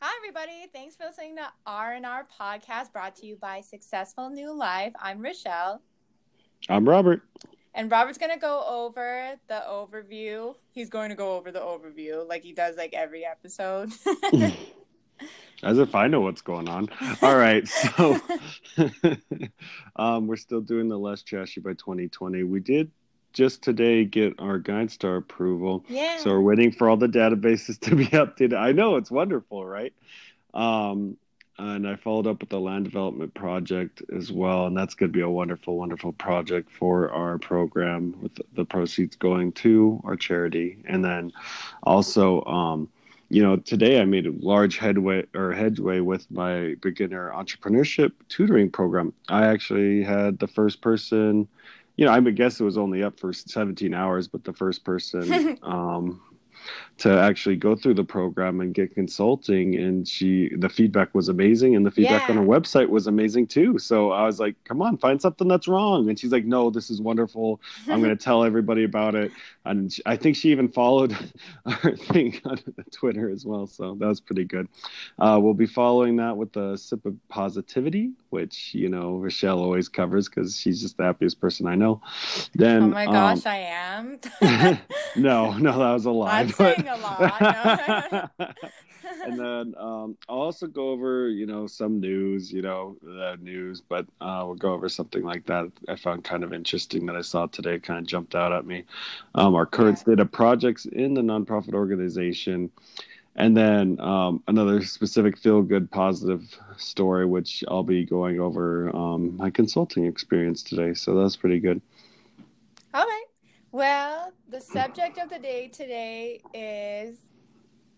Hi, everybody. Thanks for listening to R and R podcast brought to you by Successful New Life. I'm Rochelle. I'm Robert. And Robert's going to go over the overview. He's going to go over the overview like he does like every episode. As if I know what's going on. All right. So um, we're still doing the less trashy by 2020. We did just today get our GuideStar approval. Yeah. So we're waiting for all the databases to be updated. I know it's wonderful, right? Um, and I followed up with the land development project as well, and that's going to be a wonderful, wonderful project for our program with the proceeds going to our charity, and then also, um, you know, today I made a large headway or headway with my beginner entrepreneurship tutoring program. I actually had the first person, you know, I would guess it was only up for 17 hours, but the first person um, to actually go through the program and get consulting and she the feedback was amazing and the feedback Yeah. on her website was amazing too. So i was like come on find something that's wrong. And she's like no this is wonderful. I'm going to tell everybody about it. And she, i think she even followed our thing on twitter as well so that was pretty good. Uh, we'll be following that with a sip of positivity which you know rochelle always covers because she's just the happiest person i know then oh my um, gosh, I am. no, no, that was a lie. I'm but- saying a lot. No. and then um, I'll also go over, you know, some news, you know, the news, but uh, we'll go over something like that I found kind of interesting that I saw today, kind of jumped out at me. Um, our current Yeah. state of projects in the nonprofit organization. And then um, another specific feel good positive story, which I'll be going over um, my consulting experience today. So that's pretty good. All right. Well, the subject of the day today is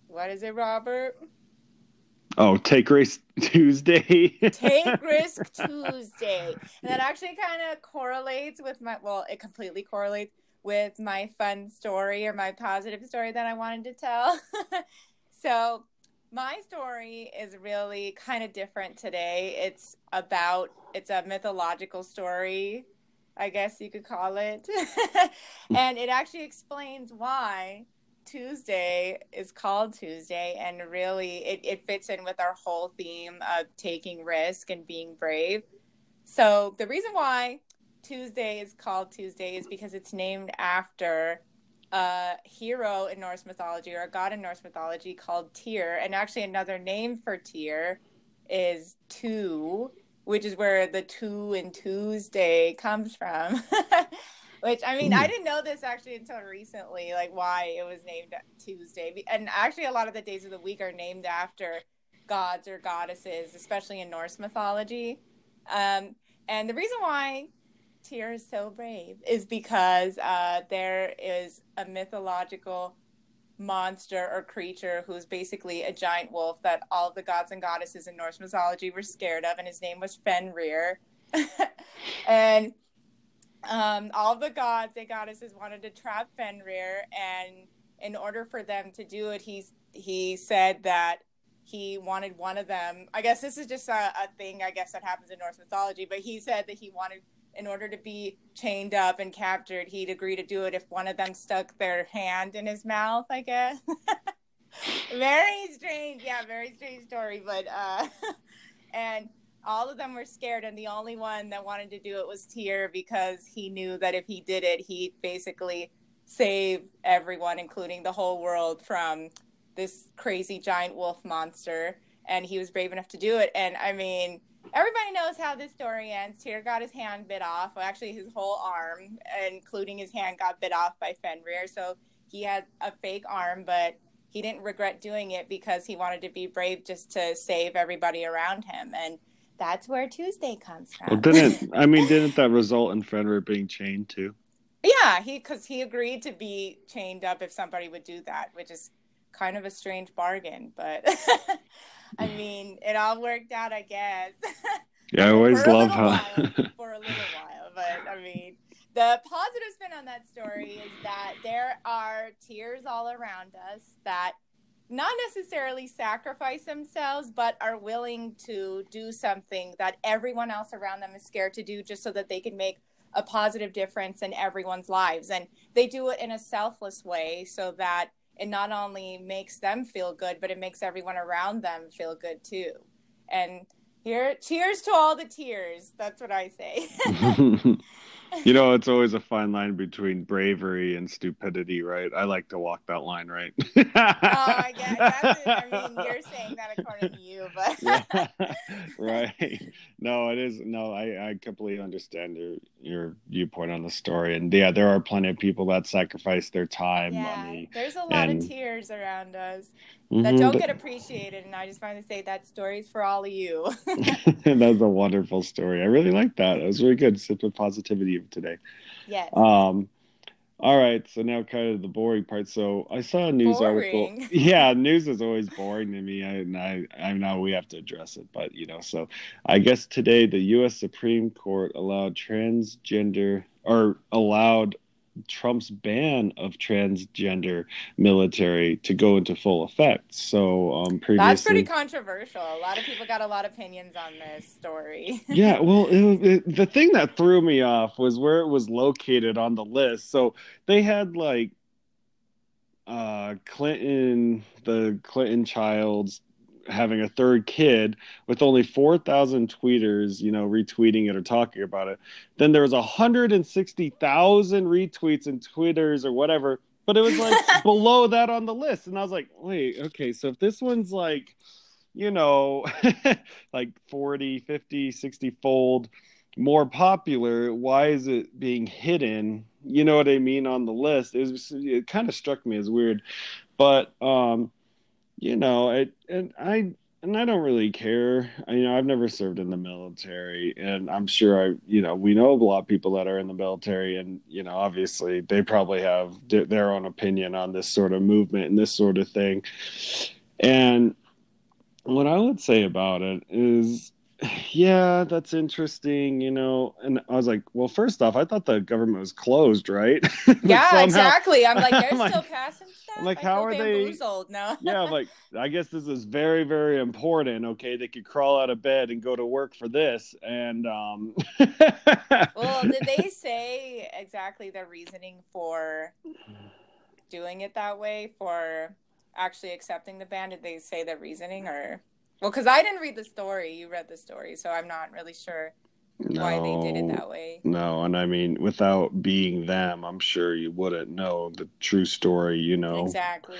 what is it, Robert? Oh, take Risk Tuesday. Take Risk Tuesday. And that actually kind of correlates with my, well, it completely correlates with my fun story or my positive story that I wanted to tell. so, my story is really kind of different today. It's about, it's a mythological story, I guess you could call it. and it actually explains why Tuesday is called Tuesday, and really it, it fits in with our whole theme of taking risk and being brave. So, the reason why Tuesday is called Tuesday is because it's named after a hero in Norse mythology or a god in Norse mythology called Tyr. And actually, another name for Tyr is Tu, which is where the Tu and Tuesday comes from. Which I mean, I didn't know this actually until recently, like why it was named Tuesday. And actually, a lot of the days of the week are named after gods or goddesses, especially in Norse mythology. Um, and the reason why Is so brave is because uh, there is a mythological monster or creature who's basically a giant wolf that all the gods and goddesses in Norse mythology were scared of, and his name was Fenrir. and um, all the gods and goddesses wanted to trap Fenrir, and in order for them to do it, he's he said that he wanted one of them. I guess this is just a, a thing, I guess that happens in Norse mythology, but he said that he wanted, in order to be chained up and captured, he'd agree to do it if one of them stuck their hand in his mouth. I guess. very strange, yeah, very strange story, but uh, and all of them were scared, and the only one that wanted to do it was Tyr because he knew that if he did it, he'd basically save everyone, including the whole world, from this crazy giant wolf monster. And he was brave enough to do it. And I mean, everybody knows how this story ends. Tyr got his hand bit off, well, actually, his whole arm, including his hand, got bit off by Fenrir. So he had a fake arm, but he didn't regret doing it because he wanted to be brave just to save everybody around him. And that's where Tuesday comes from. Well, didn't I mean? Didn't that result in Fenrir being chained too? yeah, he because he agreed to be chained up if somebody would do that, which is kind of a strange bargain. But I mean, it all worked out, I guess. Yeah, I always love how. for a little while. But I mean, the positive spin on that story is that there are Tyrs all around us that not necessarily sacrifice themselves, but are willing to do something that everyone else around them is scared to do just so that they can make a positive difference in everyone's lives. And they do it in a selfless way so that it not only makes them feel good, but it makes everyone around them feel good too. And here, cheers to all the Tyrs. That's what I say. you know, it's always a fine line between bravery and stupidity, right? I like to walk that line, right? oh, I guess. That's, I mean, you're saying that according to you, but yeah, right. No, it is. No, I, I completely understand your your viewpoint on the story, and yeah, there are plenty of people that sacrifice their time, yeah, money. There's a lot and, of Tyrs around us mm-hmm, that don't but, get appreciated, and I just want to say that story's for all of you. That's a wonderful story. I really like that. It was really good. Sip of positivity today. Yes. Um, all right, so now kind of the boring part. So I saw a news boring. article. Yeah, news is always boring to me. I, I I know we have to address it, but you know, so I guess today the U.S. Supreme Court allowed transgender or allowed Trump's ban of transgender military to go into full effect. So um, previously, that's pretty controversial. A lot of people got a lot of opinions on this story. yeah, well, it, it, the thing that threw me off was where it was located on the list. So they had like uh, Clinton, the Clinton child's having a third kid with only 4,000 tweeters, you know, retweeting it or talking about it. Then there was 160,000 retweets and twitters or whatever, but it was like below that on the list. And I was like, wait, okay, so if this one's like, you know, like 40, 50, 60 fold more popular, why is it being hidden? You know what I mean on the list? It was it kind of struck me as weird. But um you know, it, and I and I don't really care. I, you know, I've never served in the military, and I'm sure I, you know, we know a lot of people that are in the military, and you know, obviously they probably have d- their own opinion on this sort of movement and this sort of thing. And what I would say about it is, yeah, that's interesting, you know. And I was like, well, first off, I thought the government was closed, right? yeah, somehow, exactly. I'm like, they're still passing I'm like, how are they? No. yeah, I'm like, I guess this is very, very important. Okay, they could crawl out of bed and go to work for this, and um. well, did they say exactly the reasoning for doing it that way? For actually accepting the ban? Did they say the reasoning, or well, because I didn't read the story. You read the story, so I'm not really sure no, why they did it that way. No, and I mean, without being them, I'm sure you wouldn't know the true story, you know. Exactly.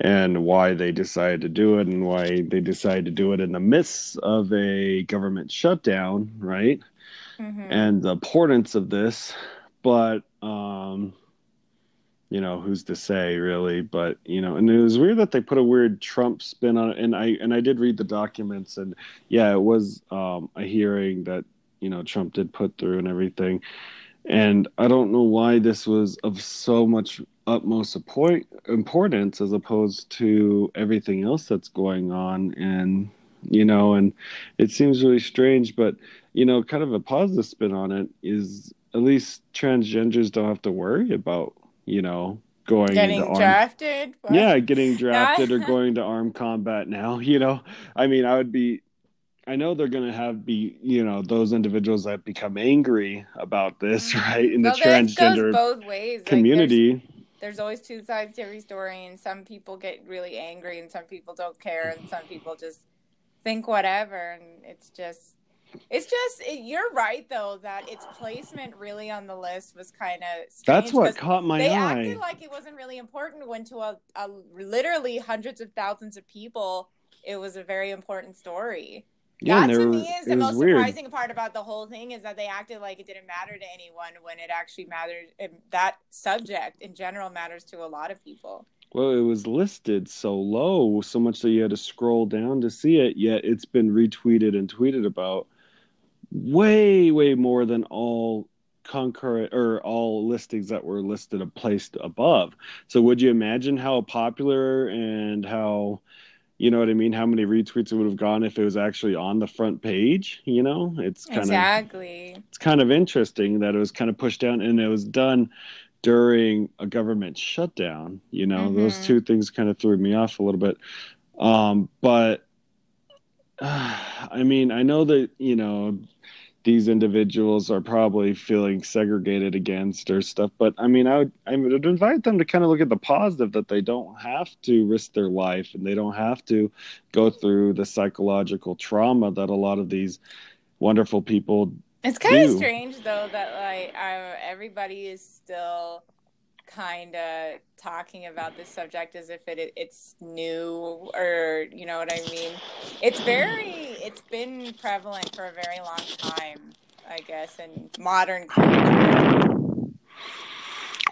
And why they decided to do it and why they decided to do it in the midst of a government shutdown, right? Mm-hmm. And the importance of this. But, um, you know, who's to say really? But, you know, and it was weird that they put a weird Trump spin on it. And I, and I did read the documents and yeah, it was um, a hearing that you know Trump did put through and everything. And I don't know why this was of so much utmost importance as opposed to everything else that's going on. And, you know, and it seems really strange, but, you know, kind of a positive spin on it is at least transgenders don't have to worry about, you know, going getting drafted. What? Yeah, getting drafted or going to armed combat now. You know, I mean, I would be I know they're going to have be you know those individuals that become angry about this, right? In well, the transgender both ways. community. Like there's, there's, always two sides to every story, and some people get really angry, and some people don't care, and some people just think whatever, and it's just. It's just it, you're right though that its placement really on the list was kind of that's what caught my they eye. They acted like it wasn't really important when to a, a literally hundreds of thousands of people it was a very important story. Yeah, that to me is the most weird. surprising part about the whole thing is that they acted like it didn't matter to anyone when it actually mattered. That subject in general matters to a lot of people. Well, it was listed so low, so much that you had to scroll down to see it. Yet it's been retweeted and tweeted about way, way more than all concurrent or all listings that were listed placed above. So, would you imagine how popular and how you know what I mean? How many retweets it would have gone if it was actually on the front page? You know, it's kind exactly. of it's kind of interesting that it was kind of pushed down and it was done during a government shutdown. You know, mm-hmm. those two things kind of threw me off a little bit. Um, but I mean, I know that you know these individuals are probably feeling segregated against or stuff. But I mean, I would I would invite them to kind of look at the positive that they don't have to risk their life and they don't have to go through the psychological trauma that a lot of these wonderful people. It's kind do. of strange though that like I, everybody is still kind of talking about this subject as if it it's new or you know what I mean. It's very it's been prevalent for a very long time, I guess, in modern culture.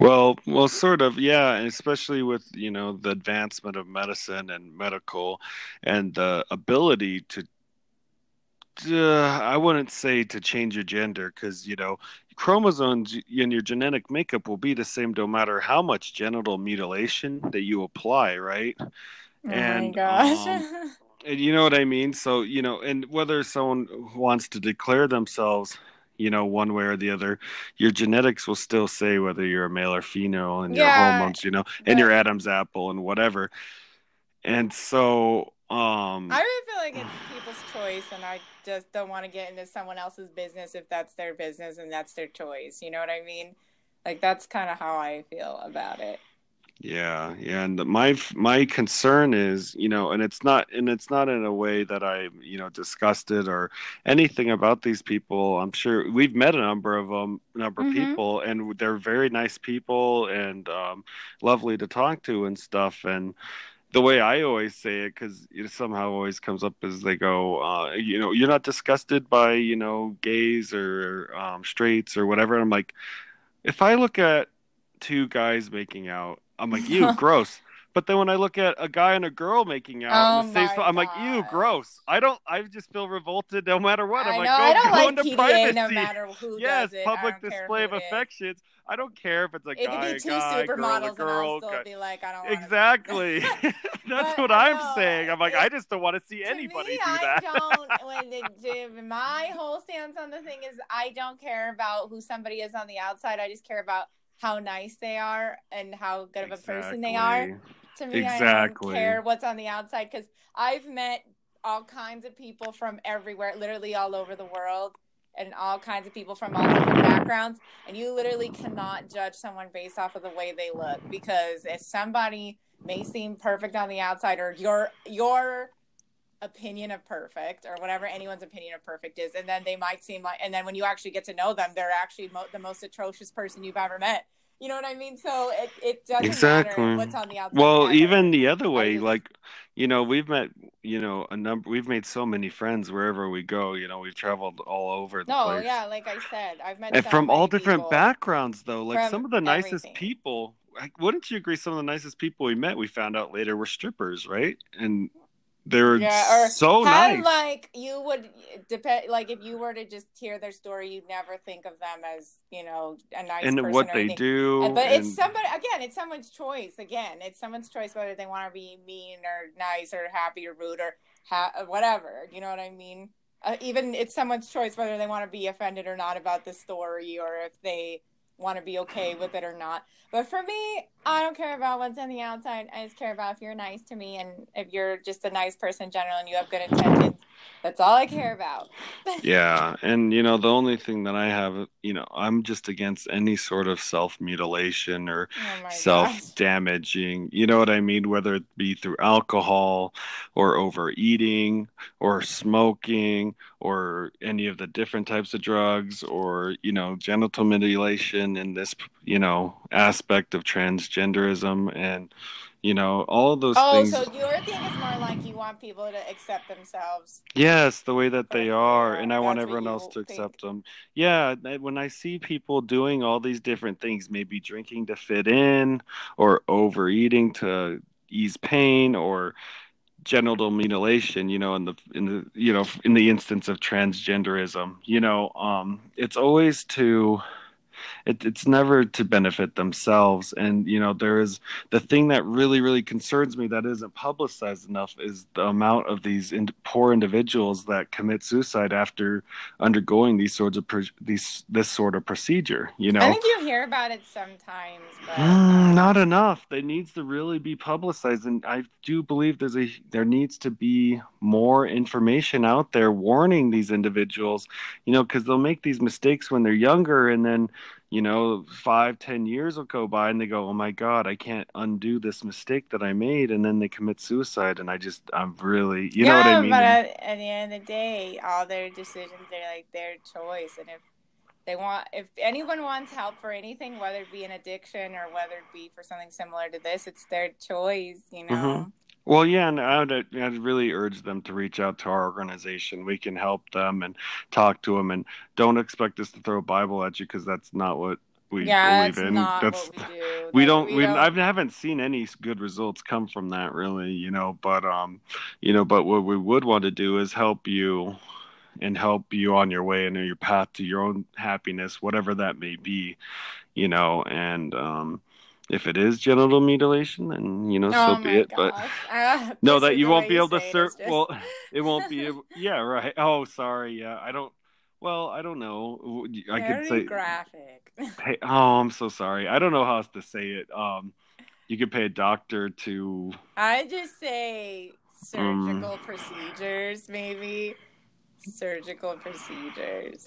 Well, well, sort of, yeah, especially with you know the advancement of medicine and medical, and the ability to uh, I wouldn't say to change your gender because you know chromosomes in your genetic makeup will be the same no matter how much genital mutilation that you apply, right? Oh and, my gosh. Um, and you know what I mean? So, you know, and whether someone wants to declare themselves, you know, one way or the other, your genetics will still say whether you're a male or female and yeah, your hormones, you know, and your Adam's apple and whatever. And so, um, I really feel like it's people's choice, and I just don't want to get into someone else's business if that's their business and that's their choice. You know what I mean? Like that's kind of how I feel about it. Yeah, yeah, and my my concern is, you know, and it's not, and it's not in a way that I, you know, disgusted or anything about these people. I'm sure we've met a number of them, number mm-hmm. of people, and they're very nice people and um, lovely to talk to and stuff. And the way I always say it, because it somehow always comes up as they go, uh, you know, you're not disgusted by, you know, gays or um, straights or whatever. I'm like, if I look at two guys making out, I'm like, ew, gross. But then when I look at a guy and a girl making out, oh the same I'm like, ew, gross. I don't. I just feel revolted no matter what. I'm I like, know, I don't like PDA privacy. no matter who yes, does it. public display of affections. I don't care if it's a it guy, could be two guy, supermodels, girl, girl, and I'll still be like, I don't. Exactly. That's what I'm saying. I'm like, it, I just don't want to see anybody me, do that. I don't. When the, my whole stance on the thing is, I don't care about who somebody is on the outside. I just care about how nice they are and how good of a exactly. person they are. To me, exactly. I don't care what's on the outside because I've met all kinds of people from everywhere, literally all over the world, and all kinds of people from all different backgrounds. And you literally cannot judge someone based off of the way they look because if somebody may seem perfect on the outside or your your opinion of perfect or whatever anyone's opinion of perfect is and then they might seem like and then when you actually get to know them they're actually mo- the most atrocious person you've ever met you know what I mean? So it, it doesn't exactly. matter what's on the outside. Well, even the other way, just... like, you know, we've met, you know, a number, we've made so many friends wherever we go. You know, we've traveled all over the no, place. yeah, like I said, I've met and so from all different backgrounds, though. Like some of the nicest everything. people. Like, wouldn't you agree? Some of the nicest people we met, we found out later, were strippers, right? And they're yeah, so nice. Like you would depend. Like if you were to just hear their story, you'd never think of them as you know a nice and what they do. But and... it's somebody again. It's someone's choice. Again, it's someone's choice whether they want to be mean or nice or happy or rude or ha- whatever. You know what I mean? Uh, even it's someone's choice whether they want to be offended or not about the story or if they want to be okay with it or not. But for me, I don't care about what's on the outside. I just care about if you're nice to me and if you're just a nice person in general and you have good intentions. That's all I care about. yeah. And, you know, the only thing that I have, you know, I'm just against any sort of self mutilation or oh self damaging. You know what I mean? Whether it be through alcohol or overeating or smoking or any of the different types of drugs or, you know, genital mutilation in this, you know, aspect of transgenderism and you know all those oh, things. so your thing is more like you want people to accept themselves. Yes, the way that they are, and I want everyone else to think. accept them. Yeah, when I see people doing all these different things, maybe drinking to fit in, or overeating to ease pain, or genital mutilation you know in the in the you know in the instance of transgenderism you know um it's always to it, it's never to benefit themselves. And you know, there is the thing that really, really concerns me that isn't publicized enough is the amount of these in, poor individuals that commit suicide after undergoing these sorts of these this sort of procedure. You know, I think you hear about it sometimes, but mm, not enough. It needs to really be publicized, and I do believe there's a there needs to be more information out there warning these individuals. You know, because they'll make these mistakes when they're younger, and then you know, five, ten years will go by and they go, Oh my God, I can't undo this mistake that I made. And then they commit suicide. And I just, I'm really, you yeah, know what I mean? But at, at, the end of the day, all their decisions are like their choice. And if they want, if anyone wants help for anything, whether it be an addiction or whether it be for something similar to this, it's their choice, you know? Mm-hmm. Well, yeah, and I would, I'd really urge them to reach out to our organization. We can help them and talk to them, and don't expect us to throw a Bible at you because that's not what we yeah, believe in. that's we, do. we don't. We, we don't... I haven't seen any good results come from that, really. You know, but um, you know, but what we would want to do is help you and help you on your way and your path to your own happiness, whatever that may be. You know, and um if it is genital mutilation, then you know, oh so be it. Gosh. But uh, no, that you won't be able to serve. Just... Well, it won't be. Able... yeah, right. Oh, sorry. Yeah, I don't. Well, I don't know. I Very could say graphic. Hey, oh, I'm so sorry. I don't know how else to say it. Um, you could pay a doctor to. I just say surgical um, procedures, maybe surgical procedures.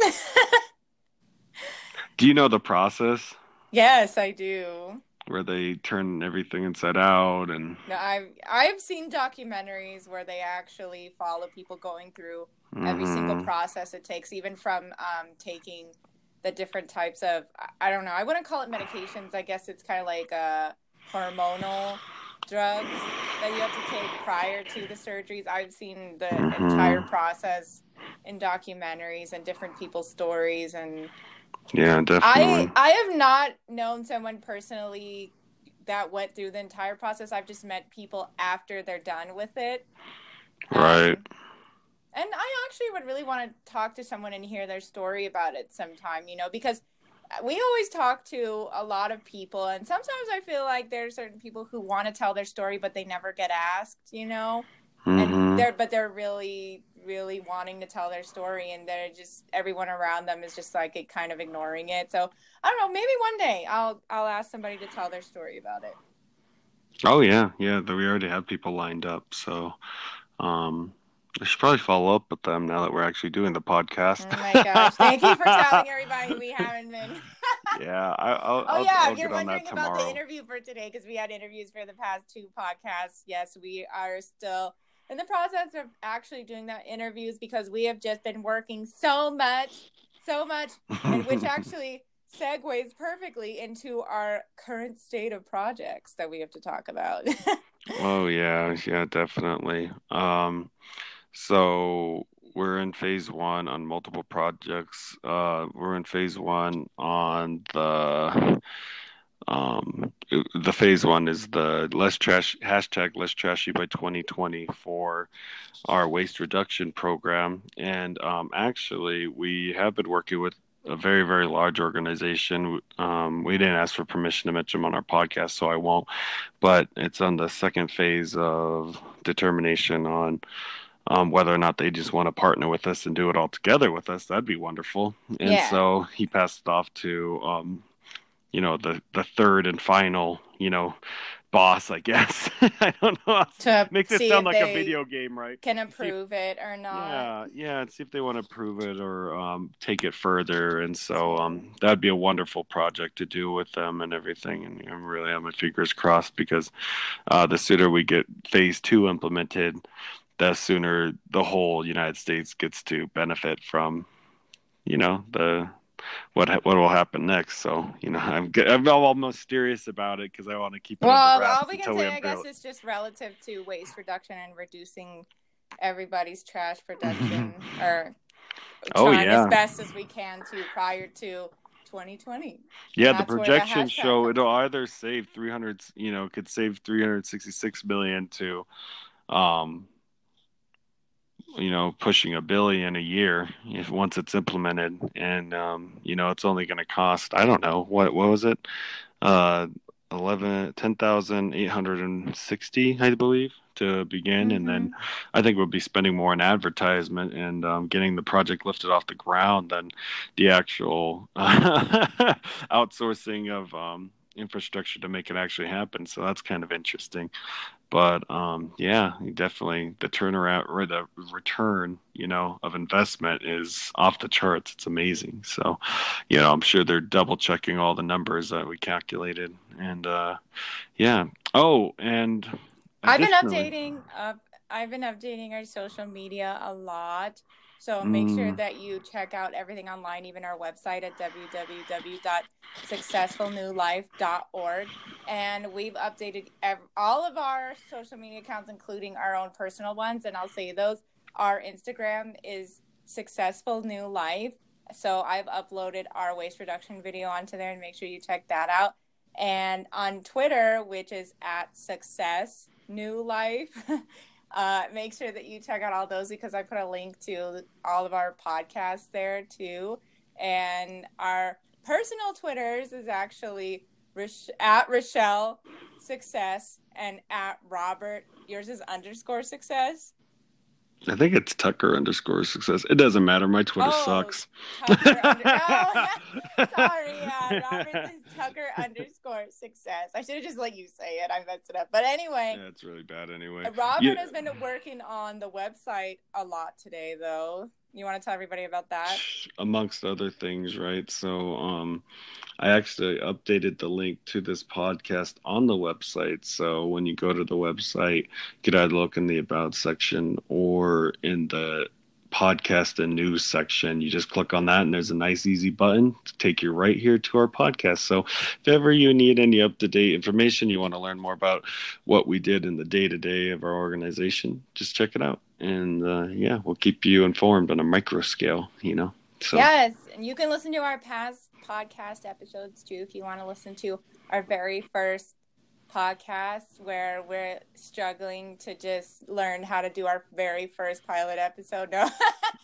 do you know the process? Yes, I do where they turn everything inside out and no, I've I've seen documentaries where they actually follow people going through mm-hmm. every single mm-hmm. process it takes, even from um, taking the different types of I don't know, I wouldn't call it medications. I guess it's kind of like uh, hormonal drugs that you have to take prior to the surgeries. I've seen the mm-hmm. entire process in documentaries and different people's stories and yeah, definitely. I I have not known someone personally that went through the entire process. I've just met people after they're done with it. Right. Um, and I actually would really want to talk to someone and hear their story about it sometime, you know, because we always talk to a lot of people and sometimes I feel like there are certain people who want to tell their story but they never get asked, you know. Mm-hmm. And they're but they're really really wanting to tell their story and they're just everyone around them is just like it kind of ignoring it so i don't know maybe one day i'll i'll ask somebody to tell their story about it oh yeah yeah we already have people lined up so um I should probably follow up with them now that we're actually doing the podcast. Oh my gosh! Thank you for telling everybody we haven't been. yeah, I, will oh yeah, I'll you're wondering about the interview for today because we had interviews for the past two podcasts. Yes, we are still in the process of actually doing that interviews because we have just been working so much, so much, and which actually segues perfectly into our current state of projects that we have to talk about. oh yeah, yeah, definitely. Um, so we're in phase one on multiple projects. Uh, we're in phase one on the um, the phase one is the less trash hashtag less trashy by 2020 for our waste reduction program. And um, actually, we have been working with a very, very large organization. Um, we didn't ask for permission to mention them on our podcast, so I won't. But it's on the second phase of determination on um, whether or not they just want to partner with us and do it all together with us. That'd be wonderful. And yeah. so he passed it off to um, you know the the third and final you know boss i guess. I don't know. To makes it sound like a video game right? can approve it or not. Yeah yeah and see if they want to approve it or um, take it further. And so um, that'd be a wonderful project to do with them and everything. And i'm really have my fingers crossed because uh, the sooner we get phase two implemented the sooner the whole united states gets to benefit from you know the what what will happen next. So you know, I'm I'm all mysterious about it because I want to keep it. Well, all we can say, I guess, is just relative to waste reduction and reducing everybody's trash production, or oh, trying yeah. as best as we can to prior to 2020. Yeah, the projections show it'll either save 300, you know, could save 366 million to um you know pushing a billion a year if once it's implemented and um, you know it's only going to cost i don't know what what was it uh 11 10,860 i believe to begin mm-hmm. and then mm-hmm. i think we'll be spending more on advertisement and um, getting the project lifted off the ground than the actual uh, outsourcing of um, infrastructure to make it actually happen. So that's kind of interesting. But um, yeah, definitely the turnaround or the return, you know, of investment is off the charts. It's amazing. So, you know, I'm sure they're double checking all the numbers that we calculated. And uh, yeah. Oh, and I've been updating. Uh, I've been updating our social media a lot. So make mm. sure that you check out everything online, even our website at www.successfulnewlife.org. And we've updated ev- all of our social media accounts, including our own personal ones. And I'll say those. Our Instagram is Successful New Life. So I've uploaded our waste reduction video onto there and make sure you check that out. And on Twitter, which is at Success New Life. Uh, make sure that you check out all those because I put a link to all of our podcasts there too. And our personal Twitters is actually at Rochelle Success and at Robert. Yours is underscore success. I think it's Tucker underscore success. It doesn't matter. My Twitter oh, sucks. Tucker under- oh, sorry, yeah. Robert is Tucker underscore success. I should have just let you say it. I messed it up. But anyway. Yeah, it's really bad anyway. Robert yeah. has been working on the website a lot today, though. You want to tell everybody about that? Amongst other things, right? So, um, I actually updated the link to this podcast on the website. So when you go to the website, you could either look in the About section or in the podcast and news section. You just click on that, and there's a nice, easy button to take you right here to our podcast. So, if ever you need any up to date information, you want to learn more about what we did in the day to day of our organization, just check it out. And uh, yeah, we'll keep you informed on a micro scale, you know. So. Yes, and you can listen to our past podcast episodes too if you want to listen to our very first podcast where we're struggling to just learn how to do our very first pilot episode.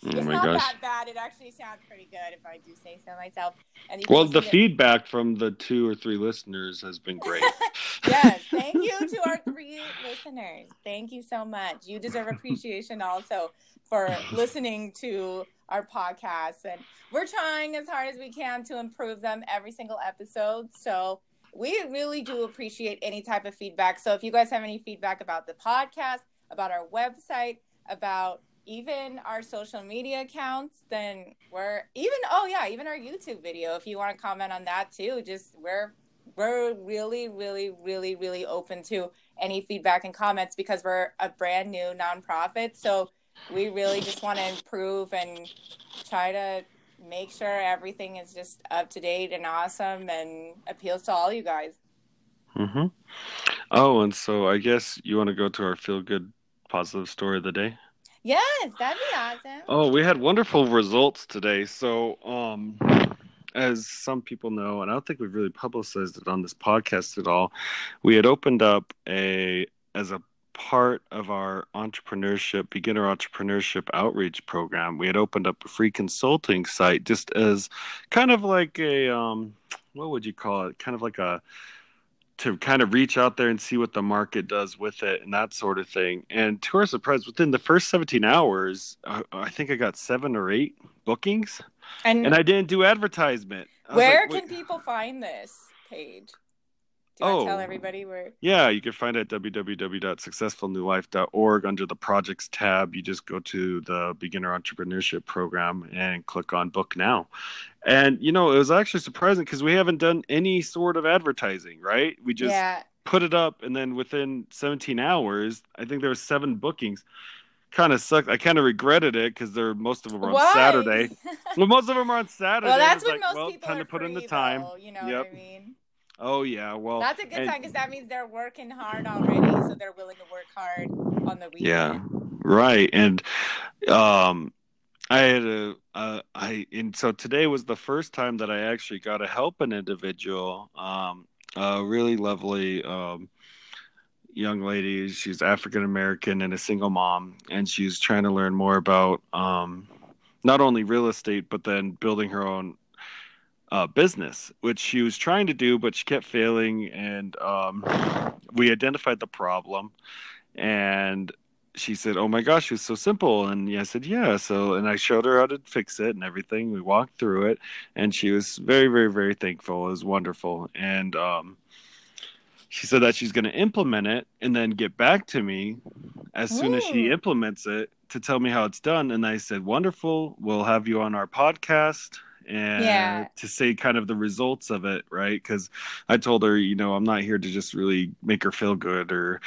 No, oh it's oh not gosh. that bad. It actually sounds pretty good if I do say so myself. And well, the feedback from the two or three listeners has been great. yes, thank you to our three listeners. Thank you so much. You deserve appreciation also for listening to our podcasts and we're trying as hard as we can to improve them every single episode. So we really do appreciate any type of feedback. So if you guys have any feedback about the podcast, about our website, about even our social media accounts, then we're even oh yeah, even our YouTube video. If you want to comment on that too, just we're we're really, really, really, really open to any feedback and comments because we're a brand new nonprofit. So we really just want to improve and try to make sure everything is just up to date and awesome and appeals to all you guys. Mm-hmm. Oh, and so I guess you want to go to our feel good positive story of the day? Yes, that'd be awesome. Oh, we had wonderful results today. So, um, as some people know, and I don't think we've really publicized it on this podcast at all, we had opened up a as a part of our entrepreneurship, beginner entrepreneurship outreach program, we had opened up a free consulting site just as kind of like a, um, what would you call it? Kind of like a, to kind of reach out there and see what the market does with it and that sort of thing. And to our surprise, within the first 17 hours, I, I think I got seven or eight bookings. And, and I didn't do advertisement. Where like, can people find this page? Do you oh, tell everybody where? Yeah, you can find it at www.successfulnewlife.org under the projects tab. You just go to the beginner entrepreneurship program and click on book now. And, you know, it was actually surprising because we haven't done any sort of advertising, right? We just yeah. put it up and then within 17 hours, I think there were seven bookings kind of sucked. I kind of regretted it because they're most of them are on Why? Saturday. well, most of them are on Saturday. Well, that's when like, most well, people time are to put in the time. Though, you know yep. what I mean? Oh yeah, well that's a good and, time because that means they're working hard already, so they're willing to work hard on the weekend. Yeah, right. And um, I had a uh, I and so today was the first time that I actually got to help an individual. Um, a really lovely um, young lady. She's African American and a single mom, and she's trying to learn more about um, not only real estate, but then building her own uh, business, which she was trying to do, but she kept failing. And um, we identified the problem, and she said, "Oh my gosh, it's so simple." And I said, "Yeah." So, and I showed her how to fix it and everything. We walked through it, and she was very, very, very thankful. It was wonderful, and um, she said that she's going to implement it and then get back to me as soon as she implements it to tell me how it's done. And I said, "Wonderful. We'll have you on our podcast." And Yeah. to say kind of the results of it, right? Because I told her, you know, I'm not here to just really make her feel good or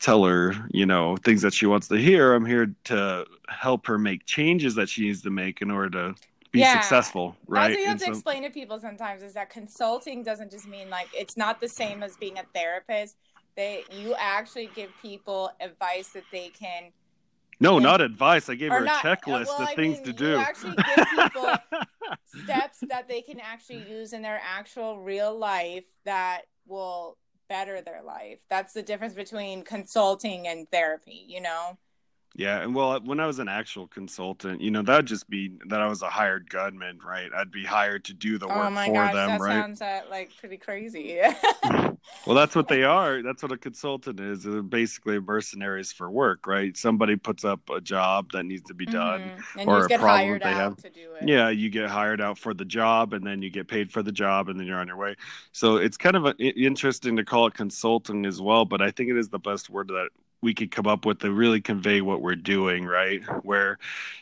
tell her, you know, things that she wants to hear. I'm here to help her make changes that she needs to make in order to be Yeah. successful, right? That's what you have And to so- explain to people sometimes is that consulting doesn't just mean like it's not the same as being a therapist. That you actually give people advice that they can no, and- not advice. I gave her a not- checklist well, of I things mean, to do. actually give people steps that they can actually use in their actual real life that will better their life. That's the difference between consulting and therapy, you know? Yeah, and well, when I was an actual consultant, you know, that'd just be that I was a hired gunman, right? I'd be hired to do the work oh my for gosh, them, that right? sounds uh, like pretty crazy. Well, that's what they are. That's what a consultant is. They're basically mercenaries for work, right? Somebody puts up a job that needs to be done. Mhm. Or a problem they out have. to do it. Yeah, you get hired out for the job and then you get paid for the job and then you're on your way. So it's kind of a, interesting to call it consulting as well, but I think it is the best word that we could come up with to really convey what we're doing, right? Where,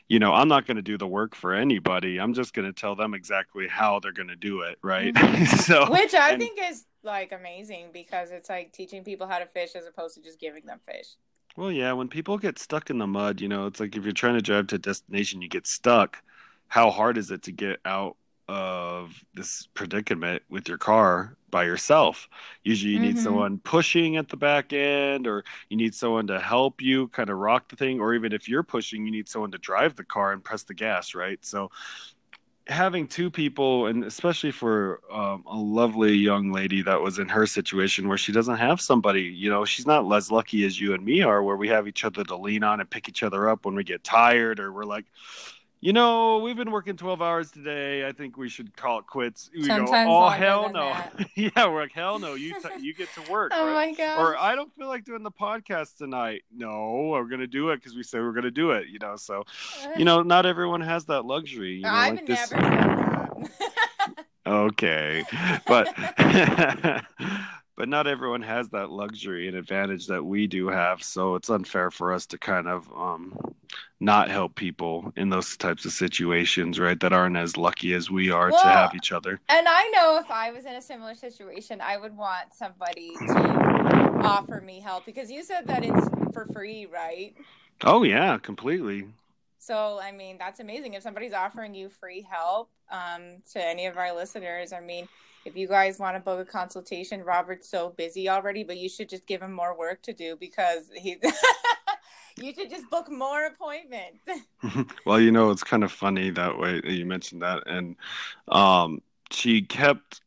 you know, I'm not going to do the work for anybody. I'm just going to tell them exactly how they're going to do it, right? Mm-hmm. so Which I and- think is like amazing because it's like teaching people how to fish as opposed to just giving them fish. Well, yeah, when people get stuck in the mud, you know, it's like if you're trying to drive to a destination, you get stuck. How hard is it to get out of this predicament with your car by yourself? Usually, you need Mhm. someone pushing at the back end, or you need someone to help you kind of rock the thing, or even if you're pushing, you need someone to drive the car and press the gas, right? So, having two people and especially for um, a lovely young lady that was in her situation where she doesn't have somebody you know she's not as lucky as you and me are where we have each other to lean on and pick each other up when we get tired or we're like you know we've been working 12 hours today i think we should call it quits we Sometimes go oh hell no yeah we're like hell no you t- you get to work Oh right? my god. or I don't feel like doing the podcast tonight. No, we're gonna do it because we said we're gonna do it. You know, so you know, not everyone has that luxury. You know, I've like never this. said. Okay, but but not everyone has that luxury and advantage that we do have. So it's unfair for us to kind of um, not help people in those types of situations, right? That aren't as lucky as we are to have each other. And I know if I was in a similar situation, I would want somebody to offer me help because you said that it's for free, right? Oh yeah, completely. So, I mean, that's amazing. If somebody's offering you free help um, to any of our listeners, I mean, if you guys want to book a consultation, Robert's so busy already, but you should just give him more work to do because he. you should just book more appointments. well, you know, it's kind of funny that way that you mentioned that. And um, she kept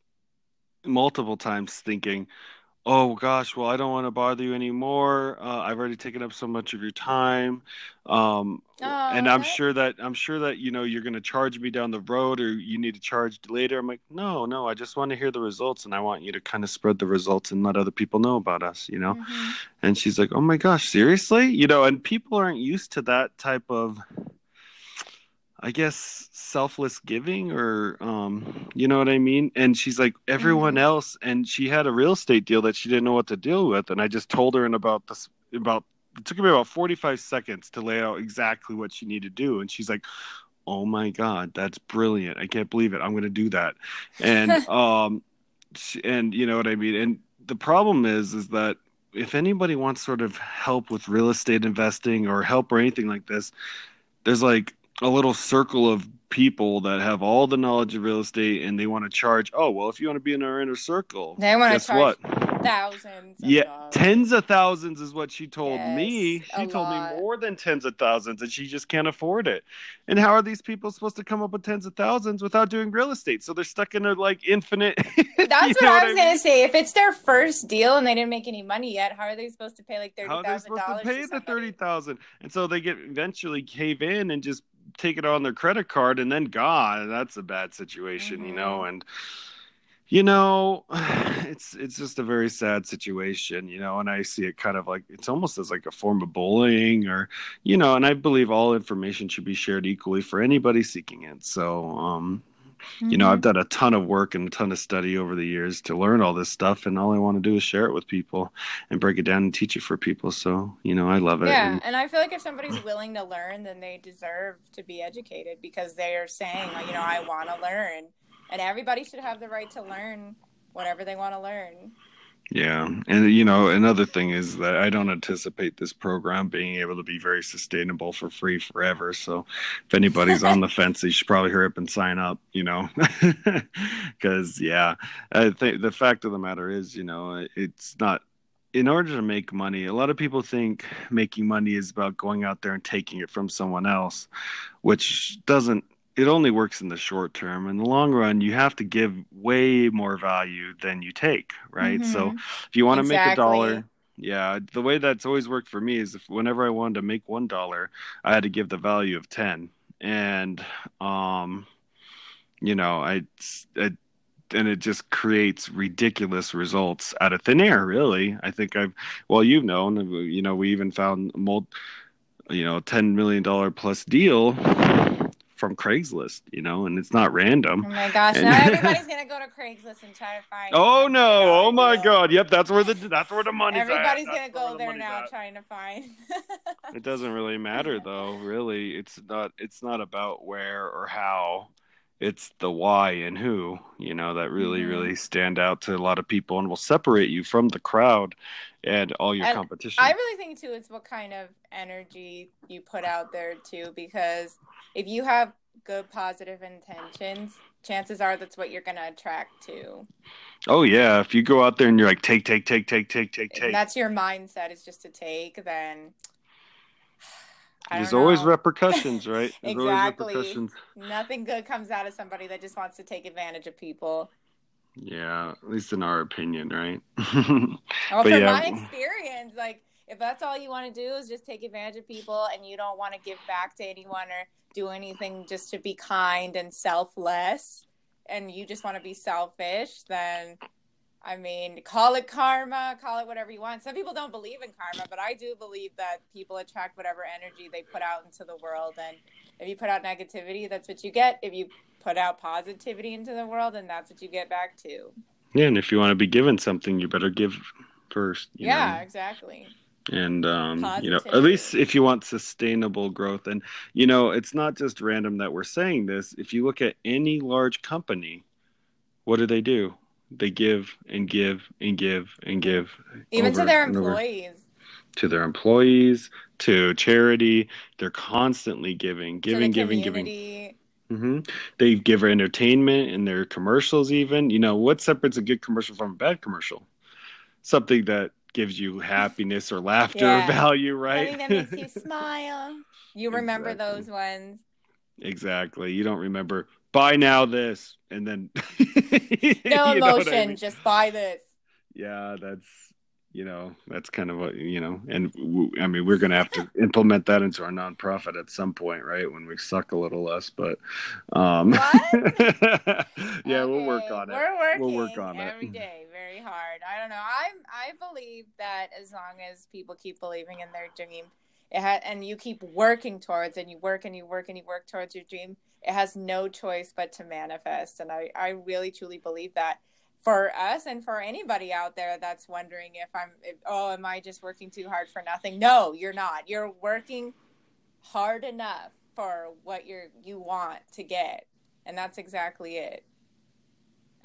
multiple times thinking, oh gosh, well, I don't want to bother you anymore. Uh, I've already taken up so much of your time. Um, and I'm sure that I'm sure that you know you're going to charge me down the road or you need to charge later. I'm like, no, no, I just want to hear the results and I want you to kind of spread the results and let other people know about us, you know? Mhm. And she's like, "Oh my gosh, seriously?" You know, and people aren't used to that type of I guess selfless giving or um you know what I mean? And she's like everyone Mhm. else and she had a real estate deal that she didn't know what to deal with and I just told her in about this about it took me about 45 seconds to lay out exactly what she needed to do and she's like oh my god that's brilliant i can't believe it i'm going to do that and um and you know what i mean and the problem is is that if anybody wants sort of help with real estate investing or help or anything like this there's like a little circle of people that have all the knowledge of real estate and they want to charge oh well if you want to be in our inner circle They want to charge what thousands. yeah dollars. tens of thousands is what she told Yes, me she told lot. me more than tens of thousands and she just can't afford it and how are these people supposed to come up with tens of thousands without doing real estate so they're stuck in a like infinite That's what I was mean? gonna say. If it's their first deal and they didn't make any money yet, how are they supposed to pay like thirty How they supposed dollars? to pay the thirty thousand? And so they get eventually cave in and just take it on their credit card, and then God, that's a bad situation, you know. Mhm. And you know, it's it's just a very sad situation, you know. And I see it kind of like it's almost as like a form of bullying, or you know. And I believe all information should be shared equally for anybody seeking it. So, um, you know, mm-hmm. I've done a ton of work and a ton of study over the years to learn all this stuff, and all I want to do is share it with people and break it down and teach it for people. So, you know, I love it. Yeah, And- and I feel like if somebody's willing to learn, then they deserve to be educated because they are saying, you know, I want to learn, and everybody should have the right to learn whatever they want to learn. Yeah, and you know, another thing is that I don't anticipate this program being able to be very sustainable for free forever. So, if anybody's on the fence, they should probably hurry up and sign up. You know, because yeah, I think the fact of the matter is, you know, it's not. In order to make money, a lot of people think making money is about going out there and taking it from someone else, which doesn't it only works in the short term. In the long run, you have to give way more value than you take, right? So Mhm. if you want to make a dollar, yeah, the way that's always worked for me is if whenever I wanted to make one dollar, I had to give the value of ten, and um, you know, I, I and it just creates ridiculous results out of thin air. Really, I think I've well, you've known, you know, we even found mul- you know, ten million dollar plus deal from Craigslist, you know, and it's not random. Oh my gosh! And- Now everybody's gonna go to Craigslist and try to find. Oh no! Oh my. God! Yep, that's where the that's where the money's at. Everybody's gonna go the there now at. trying to find. It doesn't really matter though. Really, it's not. It's not about where or how. It's the why and who. You know that really, Mhm. really stand out to a lot of people and will separate you from the crowd and all your And competition. I really think too it's what kind of energy you put out there too, because if you have good positive intentions, chances are that's what you're gonna attract to. oh yeah, if you go out there and you're like take, take, take, take, take, take, take. that's your mindset is just to take, then There's always repercussions, right? There's Exactly. repercussions. Nothing good comes out of somebody that just wants to take advantage of people. Yeah, at least in our opinion, right? Well, But from yeah. my experience, like if that's all you want to do is just take advantage of people and you don't want to give back to anyone or do anything just to be kind and selfless and you just want to be selfish, then I mean, call it karma, call it whatever you want. Some people don't believe in karma, but I do believe that people attract whatever energy they put out into the world. And if you put out negativity, that's what you get. If you put out positivity into the world, then that's what you get back to. yeah, and if you want to be given something, you better give first. You yeah, know? exactly. and um, you know, at least if you want sustainable growth, and you know, it's not just random that we're saying this. If you look at any large company, what do they do? They give and give and give and give, Even to their employees. to their employees, to charity. They're constantly giving, giving, giving, giving. community. hmm They give entertainment in their commercials. Even you know what separates a good commercial from a bad commercial? Something that gives you happiness or laughter or Yeah. value, right? Something that makes you smile. You remember Exactly. those ones. exactly. You don't remember buy now this and then No what I emotion, mean? just buy this. yeah that's you know that's kind of what you know and w- i mean we're gonna have to implement that into our nonprofit at some point right when we suck a little less but um yeah we'll work on it We're working We'll work on it. every day, very hard. I don't know. I I believe that as long as people keep believing in their dream, it ha- and you keep working towards, and you work and you work and you work towards your dream, it has no choice but to manifest. And I I really truly believe that for us and for anybody out there that's wondering if I'm if, oh am I just working too hard for nothing? No, you're not. You're working hard enough for what you're you want to get. And that's exactly it.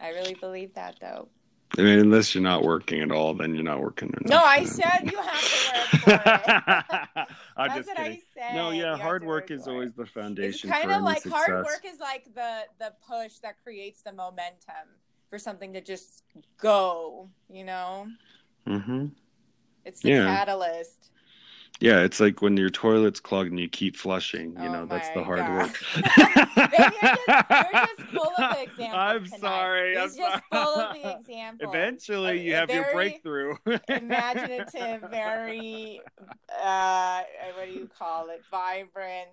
I really believe that though. I mean, unless you're not working at all, then you're not working enough. No, I said you have to work for it. I'm That's just what kidding. I said. No, yeah, have hard to work is for it. always the It's foundation kind for of like success. hard work is like the the push that creates the momentum for something to just go. You know, hmm it's the Yeah. catalyst. Yeah, it's like when your toilet's clogged and you keep flushing. You Oh know, that's the hard God. work. Just, just full of the examples. I'm tonight. sorry. He's just sorry. full of the examples. Eventually, you have your breakthrough. imaginative, very uh, what do you call it? Vibrant.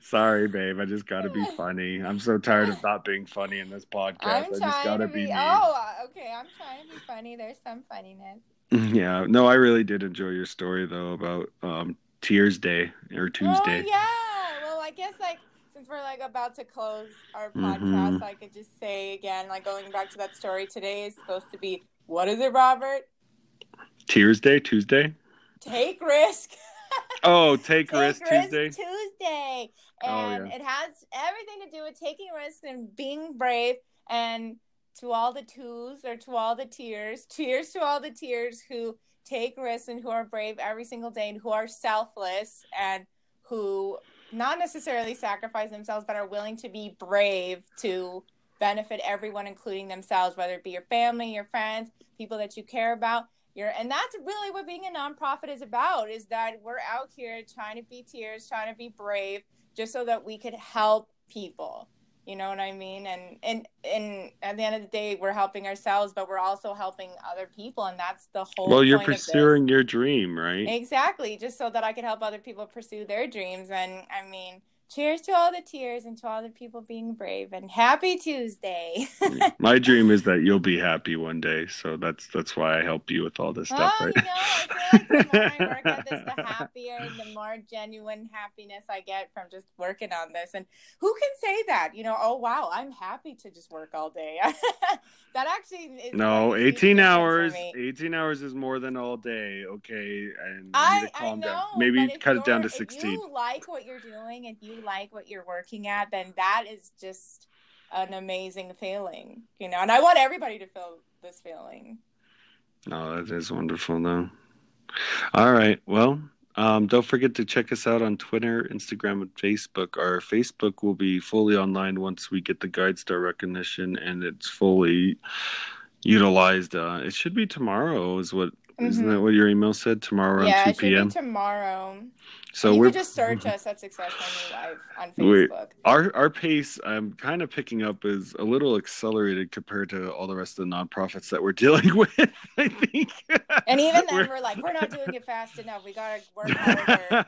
Sorry, babe. I just got to be funny. I'm so tired of not being funny in this podcast. I'm I just got to to be. be. Oh, uh, okay. I'm trying to be funny. There's some funniness. Yeah. No, I really did enjoy your story though about um Tyrs Day or Tuesday. Oh yeah. Well, I guess like since we're like about to close our Mhm. podcast, I could just say again, like going back to that story. Today is supposed to be what is it, Robert? Tyrs Day, Tuesday. Take risk. Oh, take, Take risk Tuesday. Tuesday. Oh, And yeah. it has everything to do with taking risks and being brave. And to all the Tus or to all the Tyrs, cheers to all the Tyrs who take risks and who are brave every single day and who are selfless and who not necessarily sacrifice themselves, but are willing to be brave to benefit everyone, including themselves, whether it be your family, your friends, people that you care about. You're, and that's really what being a nonprofit is about is that we're out here trying to be Tyrs, trying to be brave, just so that we could help people. You know what I mean? And and and at the end of the day, we're helping ourselves, but we're also helping other people, and that's the whole. Well, you're pursuing your dream, right? Exactly, just so that I could help other people pursue their dreams. And I mean, cheers to all the Tyrs and to all the people being brave. And happy Tuesday. My dream is that you'll be happy one day, so that's that's why I help you with all this stuff, well, right? you know, I feel like the more I work at this, the happier, the more genuine happiness I get from just working on this. And who can say that? You know, oh wow, I'm happy to just work all day. that actually is No, quite a huge 18 hours. 18 hours is more than all day, okay? And I, I calm know, down. Maybe cut it down to 16. If you like what you're doing, if you like what you're working at, then that is just an amazing feeling, you know. And I want everybody to feel this feeling. Oh, that is wonderful, though. All right. Well, um, don't forget to check us out on Twitter, Instagram, and Facebook. Our Facebook will be fully online once we get the GuideStar recognition and it's fully utilized. Uh, it should be tomorrow, is what not Mhm. that what your email said? Tomorrow around yeah, two p.m. be tomorrow. So you we're just search us at Success Money Live on. Facebook. our our pace i'm kind of picking up is a little accelerated compared to all the rest of the nonprofits that we're dealing with i think And even then, We're- we're, like, we're not doing it fast enough. We gotta work harder.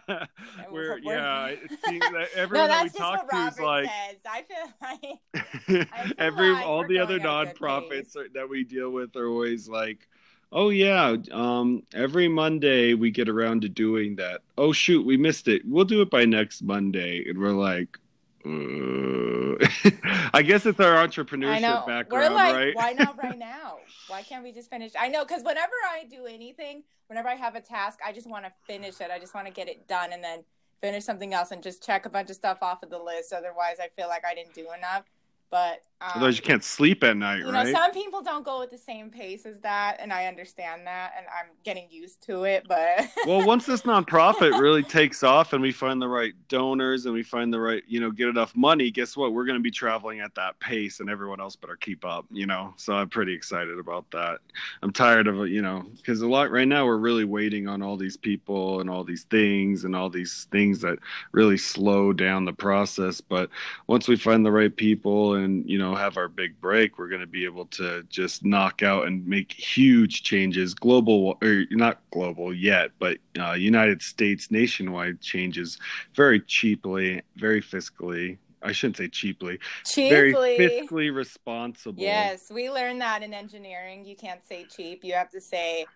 we're, we're- yeah it seems that no, everyone that we talk what to Robert is like says. I feel like I feel every like all the other going at a good nonprofits are, that we deal with are always like oh yeah um every monday we get around to doing that oh shoot we missed it we'll do it by next monday and we're like uh... i guess it's our I entrepreneurship know. background We're like, right why not right now? Why can't we just finish? I know, because whenever I do anything, whenever I have a task, I just want to finish it. I just want to get it done and then finish something else and just check a bunch of stuff off of the list. Otherwise, I feel like I didn't do enough. But um, otherwise you can't sleep at night you know, right? some people don't go at the same pace as that, and I understand that, and I'm getting used to it. But well once this nonprofit really takes off and we find the right donors and we find the right you know get enough money guess what? We're going to be traveling at that pace and everyone else better keep up you know? So i'm pretty excited about that. I'm tired of it you know because a lot right now we're really waiting on all these people and all these things and all these things that really slow down the process but once we find the right people and you know have our big break we're going to be able to just knock out and make huge changes global or not global yet but uh, united states nationwide changes very cheaply very fiscally i shouldn't say cheaply very cheaply. fiscally responsible Yes, we learned that in engineering. You can't say cheap. You have to say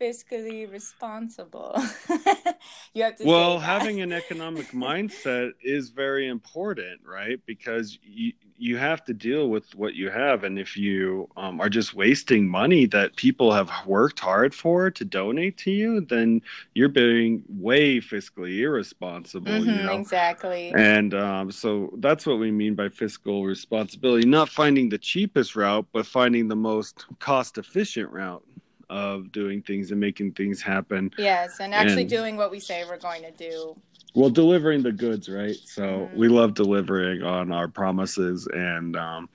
fiscally responsible. you have to. Well, having an economic mindset is very important, right? Because you you have to deal with what you have, and if you um, are just wasting money that people have worked hard for to donate to you, then you're being way fiscally irresponsible. Mm-hmm, you know? Exactly. And um, so that's what we mean by fiscal responsibility: not finding the cheapest route, but finding the most cost efficient route of doing things and making things happen. Yes, and actually And- doing what we say we're going to do. Well, delivering the goods, right? So Mhm. we love delivering on our promises, and um,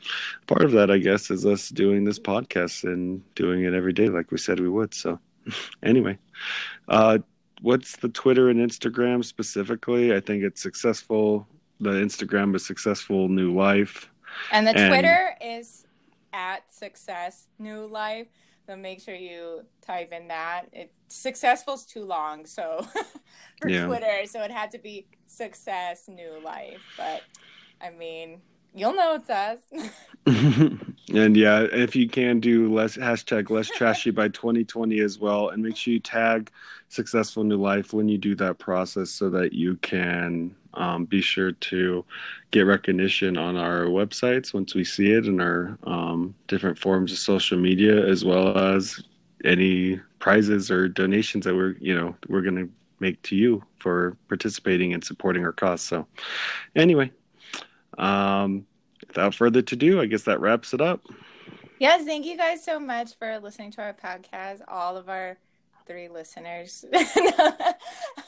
part of that, I guess, is us doing this podcast and doing it every day, like we said we would. So, anyway, uh, what's the Twitter and Instagram specifically? I think it's successful. The Instagram is successful new life. And the And- Twitter is at Success New Life. So make sure you type in that. It successful's too long, so for Yeah. Twitter, so it had to be Success New Life. But I mean, you'll know it's us. and yeah, if you can do less hashtag less trashy by 2020 as well, and make sure you tag successful new life when you do that process so that you can um, be sure to get recognition on our websites once we see it in our um, different forms of social media as well as any prizes or donations that we're you know we're going to make to you for participating and supporting our cause so anyway um without further ado, I guess that wraps it up. yes, thank you guys so much for listening to our podcast. All of our three listeners.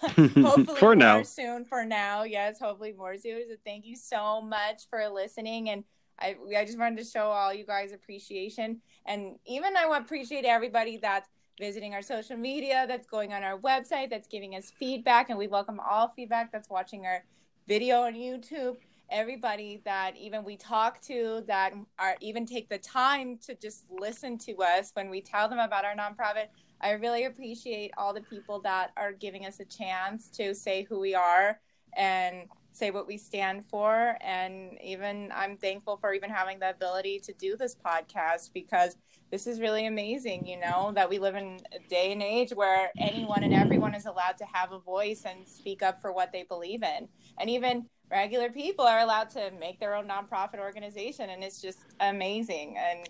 hopefully For more now. soon. For now, yes, hopefully more soon. So thank you so much for listening, and I I just wanted to show all you guys appreciation, and even I want appreciate everybody that's visiting our social media, that's going on our website, that's giving us feedback, and we welcome all feedback that's watching our video on YouTube. Everybody that even we talk to that are even take the time to just listen to us when we tell them about our nonprofit. I really appreciate all the people that are giving us a chance to say who we are and say what we stand for. And even I'm thankful for even having the ability to do this podcast because this is really amazing, you know, that we live in a day and age where anyone and everyone is allowed to have a voice and speak up for what they believe in. And even regular people are allowed to make their own nonprofit organization. And it's just amazing. And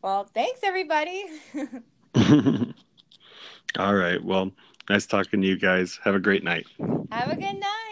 well, thanks, everybody. All right. Well, nice talking to you guys. Have a great night. Have a good night.